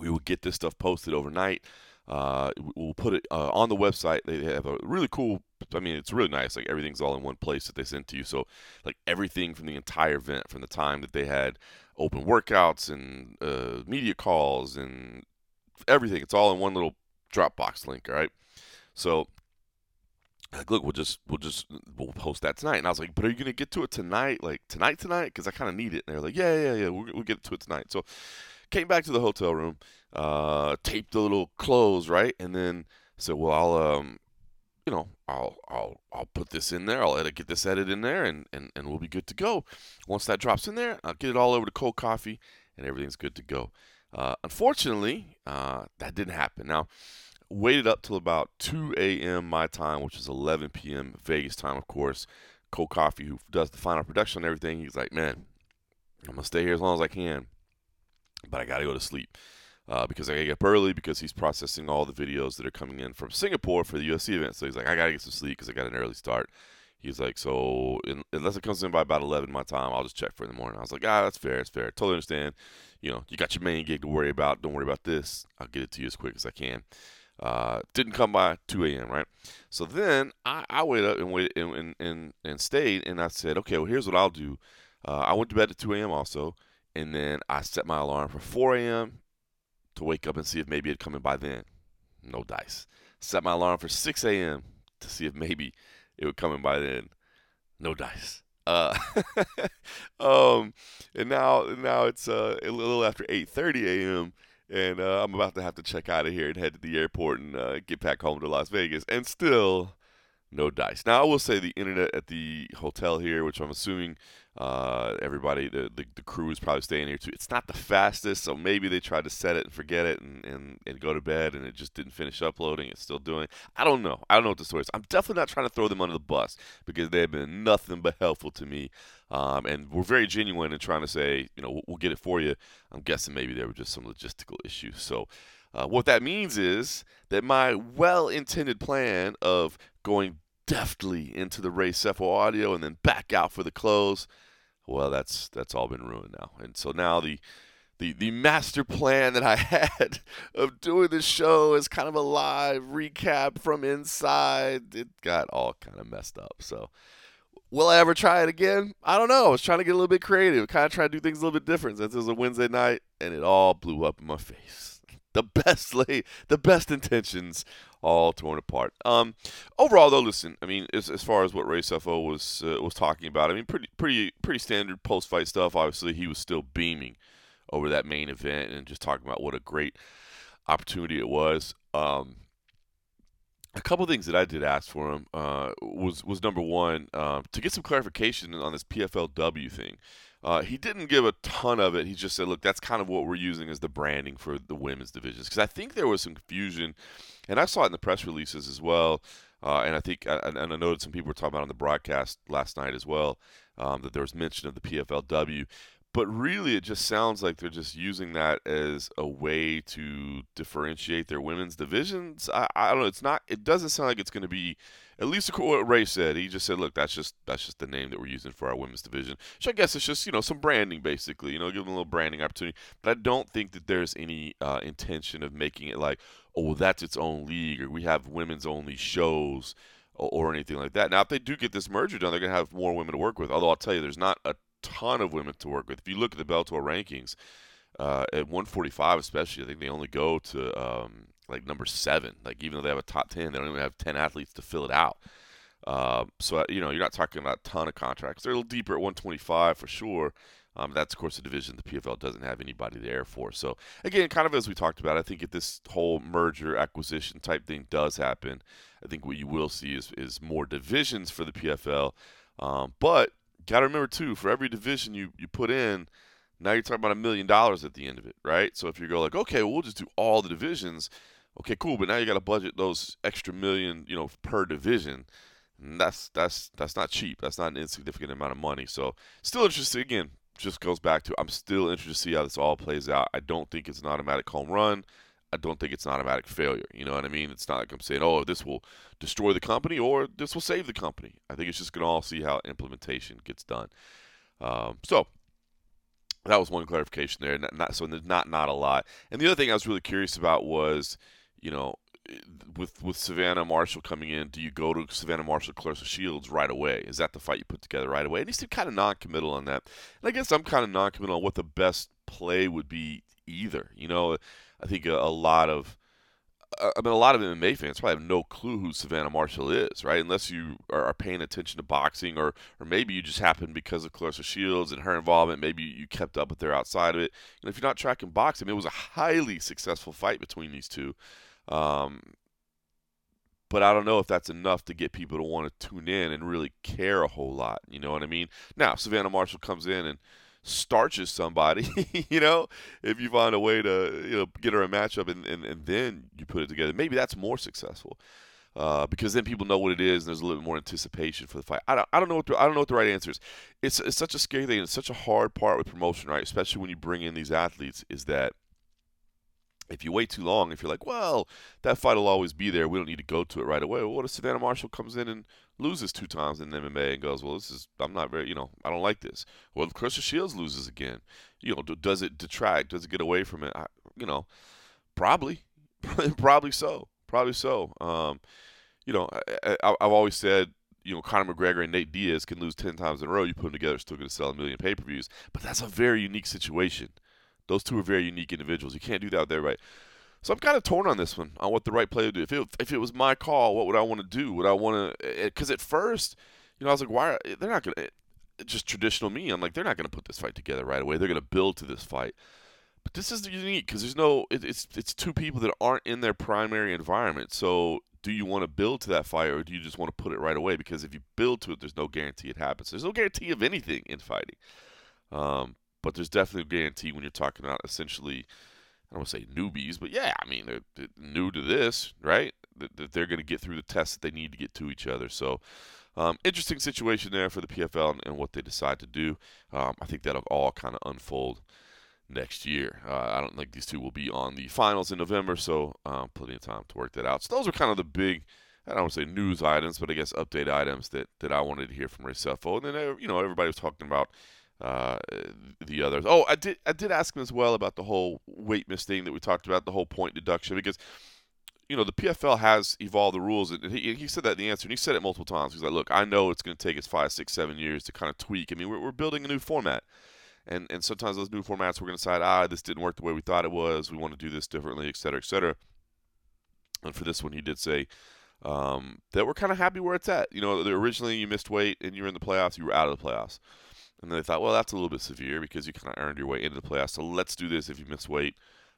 A: we will get this stuff posted overnight. Uh, we'll put it uh, on the website. They have a really cool. I mean, it's really nice. Like everything's all in one place that they send to you. So, like everything from the entire event, from the time that they had open workouts and uh, media calls and everything, it's all in one little Dropbox link. All right. So like, look, we'll just we'll just we'll post that tonight. And I was like, but are you gonna get to it tonight? Like tonight, tonight? Because I kind of need it. And they're like, yeah, yeah, yeah, we'll, we'll get to it tonight. So came back to the hotel room, uh, taped the little clothes right, and then said, well, I'll um, you know, I'll I'll I'll put this in there. I'll edit, get this edit in there, and and and we'll be good to go. Once that drops in there, I'll get it all over to cold coffee, and everything's good to go. Uh, unfortunately, uh, that didn't happen. Now waited up till about 2 a.m. my time, which is 11 p.m. Vegas time, of course. Cold Coffee, who does the final production and everything, he's like, man, I'm gonna stay here as long as I can, but I gotta go to sleep uh, because I gotta get up early because he's processing all the videos that are coming in from Singapore for the UFC event. So he's like, I gotta get some sleep because I got an early start. He's like, so in, unless it comes in by about 11 my time, I'll just check for in the morning. I was like, ah, that's fair, that's fair. Totally understand. You know, you got your main gig to worry about. Don't worry about this. I'll get it to you as quick as I can. Uh, didn't come by 2 a.m. Right, so then I, I waited up and waited and, and, and stayed, and I said, okay, well here's what I'll do. Uh, I went to bed at 2 a.m. also, and then I set my alarm for 4 a.m. to wake up and see if maybe it'd come in by then. No dice. Set my alarm for 6 a.m. to see if maybe it would come in by then. No dice. Uh, <laughs> um, and now now it's uh, a little after 8:30 a.m and uh, I'm about to have to check out of here and head to the airport and uh, get back home to Las Vegas, and still no dice. Now I will say the internet at the hotel here, which I'm assuming uh, everybody, the, the, the crew is probably staying here too. It's not the fastest, so maybe they tried to set it and forget it and, and, and go to bed, and it just didn't finish uploading. It's still doing. I don't know. I don't know what the story is. I'm definitely not trying to throw them under the bus because they have been nothing but helpful to me, um, and we're very genuine in trying to say, you know, we'll, we'll get it for you. I'm guessing maybe there were just some logistical issues. So. Uh, what that means is that my well intended plan of going deftly into the Ray Sefo audio and then back out for the close well, that's that's all been ruined now. And so now the the the master plan that I <laughs> had of doing the show as kind of a live recap from inside, it got all kind of messed up. So will I ever try it again? I don't know. I was trying to get a little bit creative, kind of try to do things a little bit different since it was a Wednesday night, and it all blew up in my face. The best lay, the best intentions all torn apart. Um, overall, though, listen. I mean, as, as far as what Ray Sefo was uh, was talking about, I mean, pretty pretty pretty standard post fight stuff. Obviously, he was still beaming over that main event and just talking about what a great opportunity it was. Um, a couple things that I did ask for him uh, was was number one uh, to get some clarification on this PFLW thing. Uh, he didn't give a ton of it. He just said, "Look, that's kind of what we're using as the branding for the women's divisions." Because I think there was some confusion, and I saw it in the press releases as well. Uh, and I think, and I noted some people were talking about on the broadcast last night as well, um, that there was mention of the PFLW but really it just sounds like they're just using that as a way to differentiate their women's divisions i, I don't know it's not it doesn't sound like it's going to be at least what ray said. He just said look that's just that's just the name that we're using for our women's division. Which i guess it's just you know some branding basically you know give them a little branding opportunity. But i don't think that there's any uh, intention of making it like oh well, that's its own league or we have women's only shows or, or anything like that. Now if they do get this merger done they're going to have more women to work with. Although i'll tell you there's not a ton of women to work with. If you look at the Bellator rankings, uh, at 145 especially, I think they only go to um, like number seven. Like even though they have a top 10, they don't even have 10 athletes to fill it out. Uh, so you know you're not talking about a ton of contracts. They're a little deeper at 125 for sure. Um, that's of course a division the PFL doesn't have anybody there for. So again, kind of as we talked about, I think if this whole merger acquisition type thing does happen, I think what you will see is is more divisions for the PFL. Um, but got to remember too, for every division you you put in, now you're talking about a million dollars at the end of it, right? So if you go like, okay, well, we'll just do all the divisions, okay, cool, but now you got to budget those extra million, you know, per division. And that's that's that's not cheap. That's not an insignificant amount of money. So still interesting. Again, just goes back to I'm still interested to see how this all plays out. I don't think it's an automatic home run. I don't think it's an automatic failure. You know what I mean? It's not like I'm saying, oh, this will destroy the company or this will save the company. I think it's just going to all see how implementation gets done. Um, so that was one clarification there. Not, not, so not not a lot. And the other thing I was really curious about was, you know, with with Savannah Marshall coming in, do you go to Savannah Marshall, Claressa Shields right away? Is that the fight you put together right away? And he seemed kind of non-committal on that. And I guess I'm kind of non-committal on what the best play would be either. You know, I think a, a lot of uh, I mean, a lot of MMA fans probably have no clue who Savannah Marshall is, right? Unless you are, paying attention to boxing, or or maybe you just happen because of Claressa Shields and her involvement. Maybe you kept up with her outside of it. And if you're not tracking boxing, it was a highly successful fight between these two. Um, but I don't know if that's enough to get people to want to tune in and really care a whole lot. You know what I mean? Now Savannah Marshall comes in and starches somebody, <laughs> you know, if you find a way to, you know, get her a matchup and, and, and then you put it together, maybe that's more successful. Uh, because then people know what it is and there's a little bit more anticipation for the fight. I don't, I don't know what the, I don't know what the right answer is. It's, it's such a scary thing. It's such a hard part with promotion, right? Especially when you bring in these athletes, is that if you wait too long, if you're like, well, that fight will always be there, we don't need to go to it right away. Well, what if Savannah Marshall comes in and loses two times in MMA and goes, well, this is, I'm not very, you know, I don't like this. Well, if Claressa Shields loses again, you know, does it detract? Does it get away from it? I, you know, probably, <laughs> probably so, probably so. Um, you know, I, I, I've always said, you know, Conor McGregor and Nate Diaz can lose 10 times in a row. You put them together, still going to sell a million pay per views. But that's a very unique situation. Those two are very unique individuals. You can't do that with everybody. So I'm kind of torn on this one on what the right play to do. If it if it was my call, what would I want to do? Would I want to? Eh, because eh, at first, you know, I was like, why? Are, eh, they're not gonna. Just traditional me. I'm like, they're not gonna put this fight together right away. They're gonna build to this fight. But this is unique because there's no. It, it's it's two people that aren't in their primary environment. So do you want to build to that fight or do you just want to put it right away? Because if you build to it, there's no guarantee it happens. There's no guarantee of anything in fighting. Um, but there's definitely a guarantee when you're talking about essentially, I don't want to say newbies, but yeah, I mean, they're, they're new to this, right? That, they're going to get through the tests that they need to get to each other. So, um, interesting situation there for the PFL and, and what they decide to do. Um, I think that'll all kind of unfold next year. Uh, I don't think these two will be on the finals in November, so um, plenty of time to work that out. So those are kind of the big, I don't want to say news items, but I guess update items that, that I wanted to hear from Ray Sefo. And then, uh, you know, everybody was talking about uh, the others. Oh, I did I did ask him as well about the whole weight miss thing that we talked about, the whole point deduction, because you know the PFL has evolved the rules, and he, he said that in the answer, and he said it multiple times. He's like, "Look, I know it's going to take us five, six, seven years to kind of tweak. I mean, we're, we're building a new format." and and sometimes those new formats we're going to decide, ah, this didn't work the way we thought it was. We want to do this differently, et cetera, et cetera. And for this one, he did say um, that we're kind of happy where it's at. You know, originally you missed weight and you were in the playoffs, you were out of the playoffs. And then they thought, well, that's a little bit severe because you kind of earned your way into the playoffs. So let's do this. If you miss weight,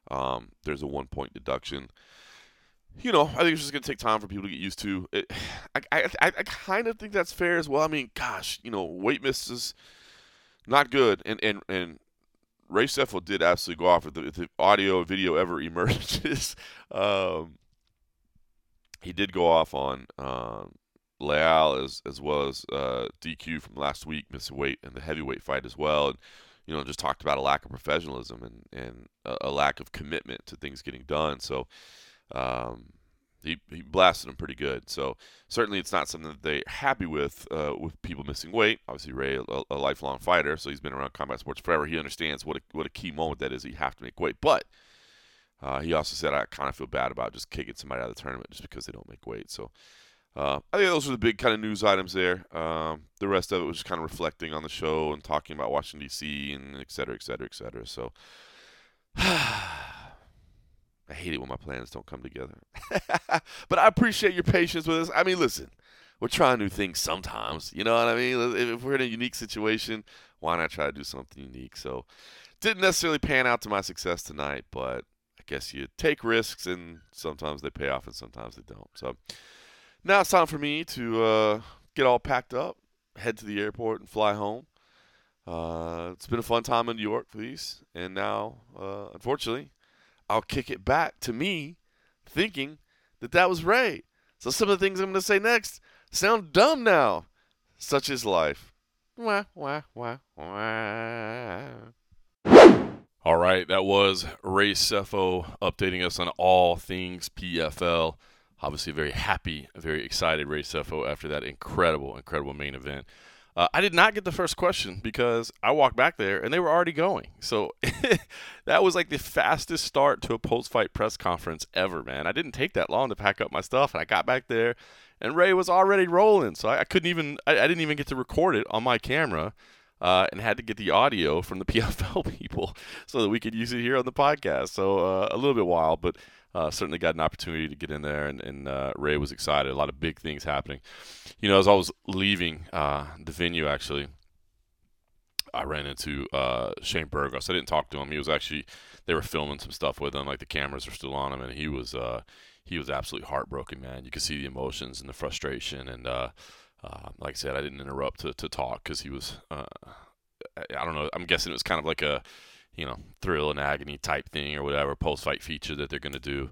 A: um, there's a one point deduction. You know, I think it's just going to take time for people to get used to. It, <sighs> I, I, I kind of think that's fair as well. I mean, gosh, you know, weight misses not good. And and and Ray Sefo did absolutely go off if the, if the audio video ever <laughs> emerges. um, he did go off on um, Leal as as well as uh, DQ from last week, missing weight in the heavyweight fight as well, and you know just talked about a lack of professionalism and and a, a lack of commitment to things getting done. So. Um, he, he blasted him pretty good. So certainly it's not something that they're happy with uh, with people missing weight. Obviously Ray, a, a, lifelong fighter, so he's been around combat sports forever. He understands what a, what a key moment that is. You have to make weight, but uh, he also said I kind of feel bad about just kicking somebody out of the tournament just because they don't make weight. So uh, I think those are the big kind of news items there. Um, the rest of it was just kind of reflecting on the show and talking about Washington D.C. and et cetera, et cetera, et cetera. So. <sighs> I hate it when my plans don't come together. <laughs> but I appreciate your patience with us. I mean, listen, we're trying new things sometimes. You know what I mean? If we're in a unique situation, why not try to do something unique? So, didn't necessarily pan out to my success tonight, but I guess you take risks and sometimes they pay off and sometimes they don't. So, now it's time for me to uh, get all packed up, head to the airport, and fly home. Uh, it's been a fun time in New York, please. And now, uh, unfortunately, I'll kick it back to me thinking that that was Ray. So some of the things I'm going to say next sound dumb now. Such is life. Wah, wah, wah, wah. All right, that was Ray Sefo updating us on all things PFL. Obviously, very happy, very excited Ray Sefo after that incredible, incredible main event. Uh, I did not get the first question because I walked back there and they were already going. So <laughs> that was like the fastest start to a post fight press conference ever, man. I didn't take that long to pack up my stuff and I got back there and Ray was already rolling. So I, I couldn't even, I, I, didn't even get to record it on my camera uh, and had to get the audio from the <laughs> PFL people so that we could use it here on the podcast. So uh, a little bit wild, but uh, certainly got an opportunity to get in there, and, and uh, Ray was excited. A lot of big things happening. You know, as I was leaving uh, the venue, actually, I ran into uh, Shane Burgos. I didn't talk to him. He was actually they were filming some stuff with him, like the cameras are still on him, and he was uh, he was absolutely heartbroken, man. You could see the emotions and the frustration, and uh, like I said, I didn't interrupt to, to talk because he was. I don't know. I'm guessing it was kind of like a you know, thrill and agony type thing or whatever post fight feature that they're going to do.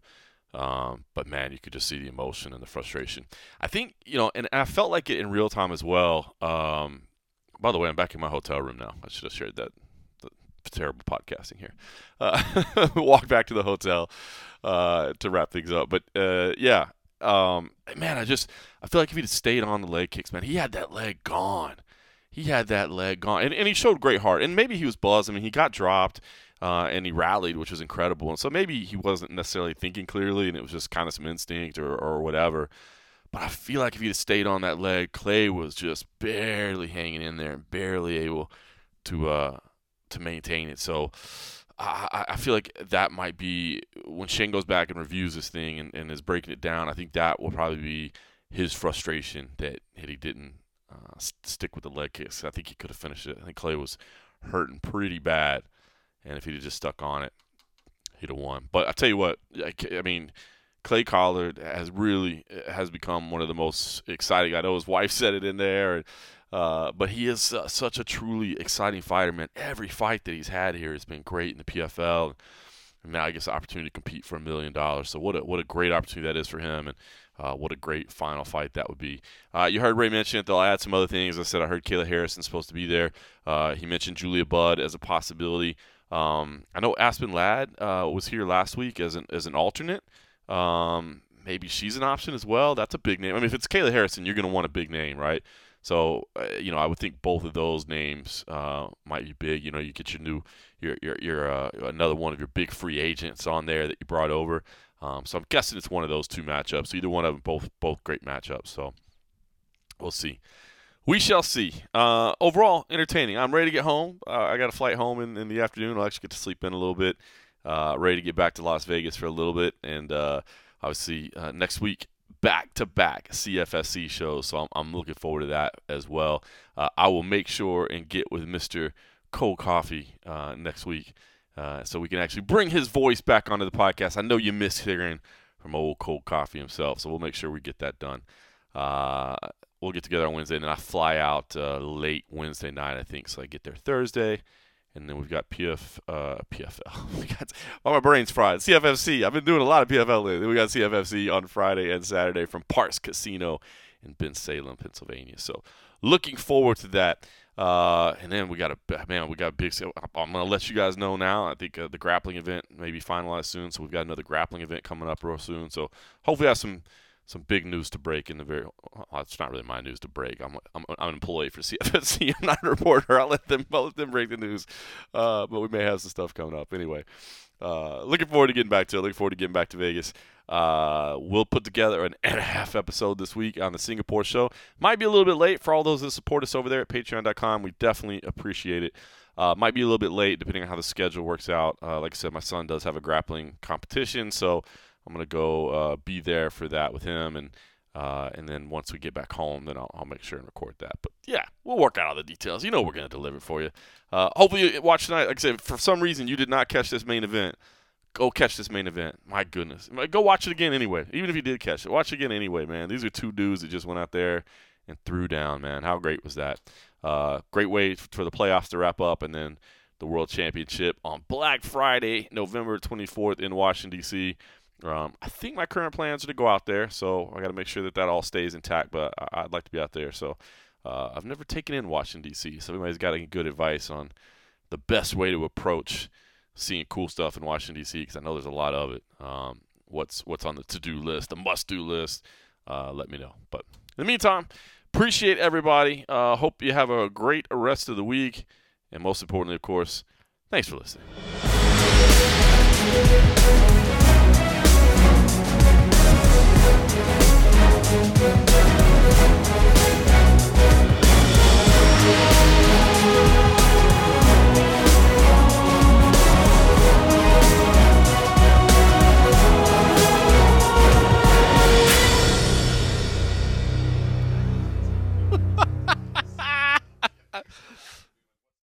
A: Um, but man, you could just see the emotion and the frustration. I think, you know, and, and I felt like it in real time as well. Um, by the way, I'm back in my hotel room now. I should have shared that. terrible podcasting here. Uh, <laughs> walk back to the hotel uh, to wrap things up. But uh, yeah, um, man, I just I feel like if he'd stayed on the leg kicks, man, he had that leg gone he had that leg gone, and, and he showed great heart. And maybe he was buzzed. I mean, he got dropped. Uh, and he rallied, which was incredible. And so maybe he wasn't necessarily thinking clearly, and it was just kind of some instinct or, or whatever. But I feel like if he'd stayed on that leg, Clay was just barely hanging in there and barely able to uh, to maintain it. So I, I feel like that might be when Shane goes back and reviews this thing and, and is breaking it down. I think that will probably be his frustration that, that he didn't stick with the leg kicks. I think he could have finished it. I think Clay was hurting pretty bad, and if he'd have just stuck on it, he'd have won. But I tell you what, I, I mean, Clay Collard has really has become one of the most exciting. I know his wife said it in there, uh, but he is uh, such a truly exciting fighter, man. Every fight that he's had here has been great in the PFL. And now he gets the opportunity to compete for a million dollars. So what a what a great opportunity that is for him. And uh, what a great final fight that would be. Uh, you heard Ray mention it. They'll add some other things. I said I heard Kayla Harrison supposed to be there. Uh, he mentioned Julia Budd as a possibility. Um, I know Aspen Ladd uh, was here last week as an as an alternate. Um, maybe she's an option as well. That's a big name. I mean, if it's Kayla Harrison, you're going to want a big name, right? So, uh, you know, I would think both of those names uh, might be big. You know, you get your new, your your, your another one of your big free agents on there that you brought over. Um, so I'm guessing it's one of those two matchups. Either one of them, both both great matchups. So we'll see. we shall see. Uh, overall, entertaining. I'm ready to get home. Uh, I got a flight home in, in the afternoon. I'll actually get to sleep in a little bit. Uh, ready to get back to Las Vegas for a little bit, and uh, obviously uh, next week back to back CFFC shows. So I'm, I'm, looking forward to that as well. Uh, I will make sure and get with Mr. Cold Coffee next week uh, so we can actually bring his voice back onto the podcast. I know you miss hearing from old Cold Coffee himself, so we'll make sure we get that done. Uh, we'll get together on Wednesday, and then I fly out uh, late Wednesday night, I think. So I get there Thursday, and then we've got PF, uh, PFL. <laughs> we got my brain's fried. CFFC. I've been doing a lot of PFL lately. We got CFFC on Friday and Saturday from Parx Casino in Bensalem, Pennsylvania. So looking forward to that. Uh, and then we got a man, we got a big. I'm gonna let you guys know now. I think uh, the grappling event may be finalized soon, so we've got another grappling event coming up real soon. So hopefully, I have some some big news to break in the very. It's not really my news to break. I'm I'm, I'm an employee for CFFC. I'm not a reporter. I'll let them I'll let them break the news. Uh, but we may have some stuff coming up anyway. Uh, looking forward to getting back to it. Looking forward to getting back to Vegas. Uh, we'll put together an <laughs> and a half episode this week on the Singapore show. Might be a little bit late for all those that support us over there at patreon.com. We definitely appreciate it. Uh, might be a little bit late depending on how the schedule works out. Uh, like I said, my son does have a grappling competition, so I'm going to go uh, be there for that with him. And uh, and then once we get back home, then I'll, I'll, make sure and record that. But yeah, we'll work out all the details. You know, we're going to deliver for you. Hopefully, you watch tonight. Like I said, for some reason you did not catch this main event go catch this main event. My goodness. Go watch it again anyway. Even if you did catch it, watch it again anyway, man. These are two dudes that just went out there and threw down, man. How great was that? Uh, great way for the playoffs to wrap up and then the World Championship on Black Friday, November 24th in Washington, D.C. Um, I think my current plans are to go out there, so I got to make sure that that all stays intact, but I- would like to be out there. So uh, I've never taken in Washington, D.C., so anybody's got any good advice on the best way to approach – seeing cool stuff in Washington D.C. because I know there's a lot of it. Um, what's what's on the to-do list, the must-do list? Uh, let me know. But in the meantime, appreciate everybody. Uh, hope you have a great rest of the week, and most importantly, of course, thanks for listening.